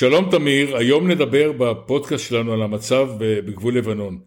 שלום תמיר, היום נדבר בפודקאסט שלנו על המצב בגבול לבנון.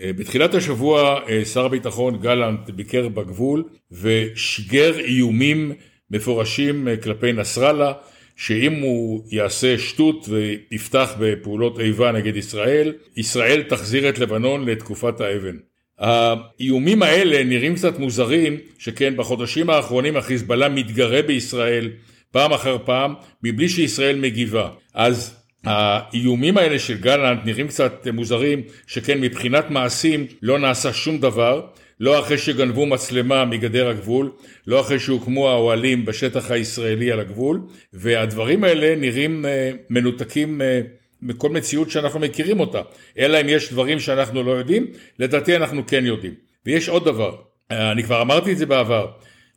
אה, בתחילת השבוע אה, שר הביטחון גלנט ביקר בגבול ושיגר איומים מפורשים אה, כלפי נסראללה שאם הוא יעשה שטות ויפתח בפעולות איבה נגד ישראל, ישראל תחזיר את לבנון לתקופת האבן. האיומים האלה נראים קצת מוזרים, שכן בחודשים האחרונים החיזבאללה מתגרה בישראל פעם אחר פעם, מבלי שישראל מגיבה. אז האיומים האלה של גלנט נראים קצת מוזרים, שכן מבחינת מעשים לא נעשה שום דבר, לא אחרי שגנבו מצלמה מגדר הגבול, לא אחרי שהוקמו האוהלים בשטח הישראלי על הגבול, והדברים האלה נראים אה, מנותקים אה, מכל מציאות שאנחנו מכירים אותה, אלא אם יש דברים שאנחנו לא יודעים, לדעתי אנחנו כן יודעים. ויש עוד דבר, אה, אני כבר אמרתי את זה בעבר,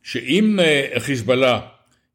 שאם חיזבאללה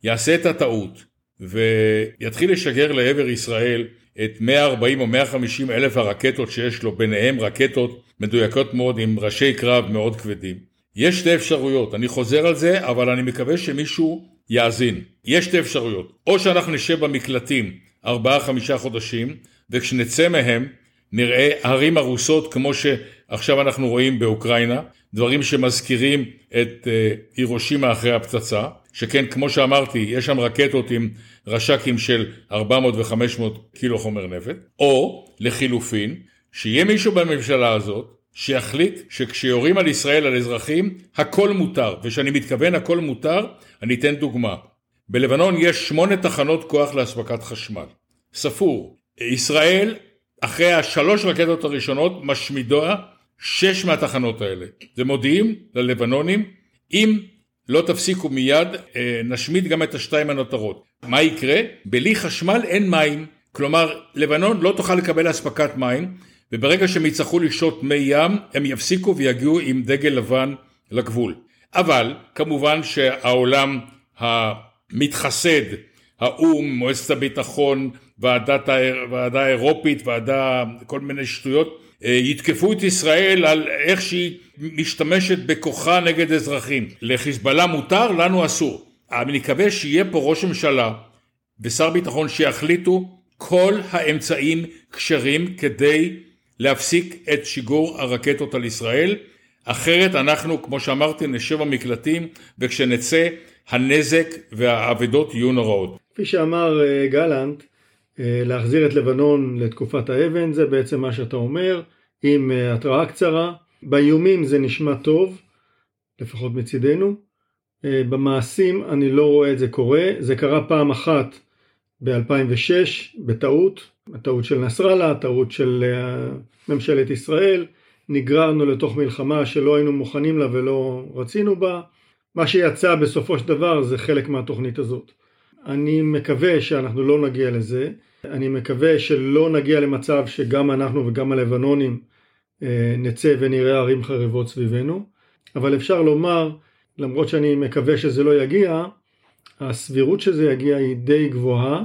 יעשה את הטעות ויתחיל לשגר לעבר ישראל את 140 או 150 אלף הרקטות שיש לו, ביניהם רקטות מדויקות מאוד עם ראשי קרב מאוד כבדים. יש שתי אפשרויות, אני חוזר על זה, אבל אני מקווה שמישהו יאזין. יש שתי אפשרויות, או שאנחנו נשב במקלטים ארבעה חמישה חודשים, וכשנצא מהם נראה ערים הרוסות כמו שעכשיו אנחנו רואים באוקראינה, דברים שמזכירים את אה, הירושימה אחרי הפצצה, שכן כמו שאמרתי יש שם רקטות עם רש"כים של 400 ו-500 קילו חומר נפט, או לחילופין שיהיה מישהו בממשלה הזאת שיחליט שכשיורים על ישראל על אזרחים הכל מותר, ושאני מתכוון הכל מותר, אני אתן דוגמה. בלבנון יש שמונה תחנות כוח לאספקת חשמל. ספור. ישראל אחרי השלוש רקטות הראשונות משמידה שש מהתחנות האלה. זה מודיעים ללבנונים, אם לא תפסיקו מיד, אה, נשמיד גם את השתיים הנותרות. מה יקרה? בלי חשמל אין מים. כלומר, לבנון לא תוכל לקבל אספקת מים, וברגע שהם יצטרכו לשתות מי ים, הם יפסיקו ויגיעו עם דגל לבן לגבול. אבל, כמובן שהעולם המתחסד, האו"ם, מועצת הביטחון, ועדת, ועדה אירופית, ועדה, כל מיני שטויות, אה, יתקפו את ישראל על איך שהיא משתמשת בכוחה נגד אזרחים. לחיזבאללה מותר, לנו אסור. אני מקווה שיהיה פה ראש ממשלה ושר ביטחון שיחליטו כל האמצעים כשרים כדי להפסיק את שיגור הרקטות על ישראל, אחרת אנחנו, כמו שאמרתי, נשב במקלטים וכשנצא הנזק והאבדות יהיו נוראות. כפי שאמר אה, גלנט, אה, להחזיר את לבנון לתקופת האבן, זה בעצם מה שאתה אומר, עם אה, התראה קצרה. באיומים זה נשמע טוב, לפחות מצידנו. במעשים אני לא רואה את זה קורה, זה קרה פעם אחת ב-2006 בטעות, הטעות של נסראללה, הטעות של ממשלת ישראל, נגררנו לתוך מלחמה שלא היינו מוכנים לה ולא רצינו בה. מה שיצא בסופו של דבר זה חלק מהתוכנית הזאת. אני מקווה שאנחנו לא נגיע לזה, אני מקווה שלא נגיע למצב שגם אנחנו וגם הלבנונים אה, נצא ונראה ערים חרבות סביבנו, אבל אפשר לומר, למרות שאני מקווה שזה לא יגיע, הסבירות שזה יגיע היא די גבוהה,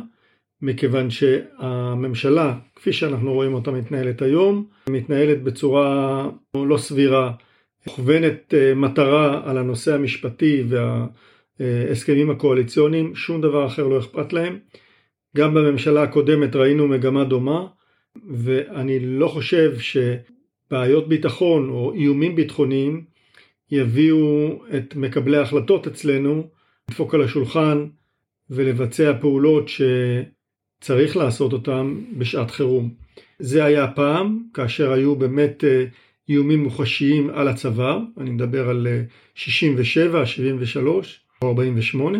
מכיוון שהממשלה, כפי שאנחנו רואים אותה מתנהלת היום, מתנהלת בצורה לא סבירה, מוכוונת אה, מטרה על הנושא המשפטי וה... ההסכמים הקואליציוניים, שום דבר אחר לא אכפת להם. גם בממשלה הקודמת ראינו מגמה דומה, ואני לא חושב שבעיות ביטחון או איומים ביטחוניים יביאו את מקבלי ההחלטות אצלנו לדפוק על השולחן ולבצע פעולות שצריך לעשות אותן בשעת חירום. זה היה פעם, כאשר היו באמת אה, איומים מוחשיים על הצבא, אני מדבר על 67, אה, 73, 48.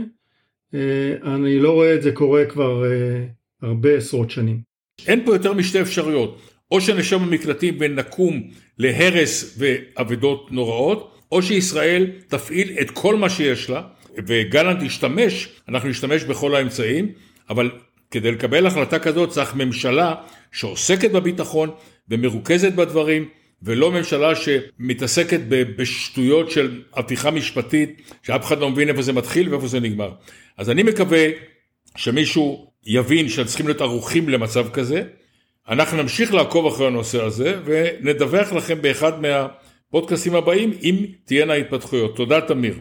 אה, אני לא רואה את זה קורה כבר אה, הרבה עשרות שנים. אין פה יותר משתי אפשרויות, או שנשב במקלטים ונקום להרס ואבדות נוראות, או שישראל תפעיל את כל מה שיש לה, וגלנט ישתמש, אנחנו נשתמש בכל האמצעים, אבל כדי לקבל החלטה כזאת צריך ממשלה שעוסקת בביטחון ומרוכזת בדברים, ולא ממשלה שמתעסקת בשטויות של הפיכה משפטית, שאף אחד לא מבין איפה זה מתחיל ואיפה זה נגמר. אז אני מקווה שמישהו יבין שצריכים להיות ערוכים למצב כזה. אנחנו נמשיך לעקוב אחרי הנושא הזה ונדווח לכם באחד מהפודקאסים הבאים אם תהיינה התפתחויות. תודה תמיר.